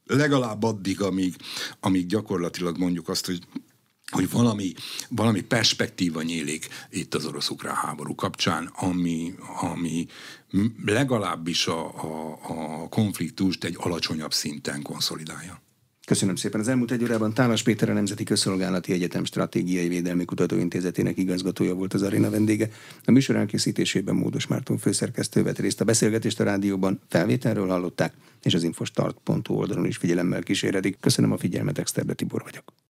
legalább addig, amíg, amíg gyakorlatilag mondjuk azt, hogy hogy valami, valami perspektíva nyílik itt az orosz-ukrán háború kapcsán, ami, ami legalábbis a, a, a konfliktust egy alacsonyabb szinten konszolidálja. Köszönöm szépen. Az elmúlt egy órában Tálas Péter a Nemzeti Közszolgálati Egyetem Stratégiai Védelmi Kutatóintézetének igazgatója volt az aréna vendége. A műsor elkészítésében Módos Márton főszerkesztő vett részt a beszélgetést a rádióban, felvételről hallották, és az infostart.hu oldalon is figyelemmel kíséredik. Köszönöm a figyelmet, Exterde Tibor vagyok.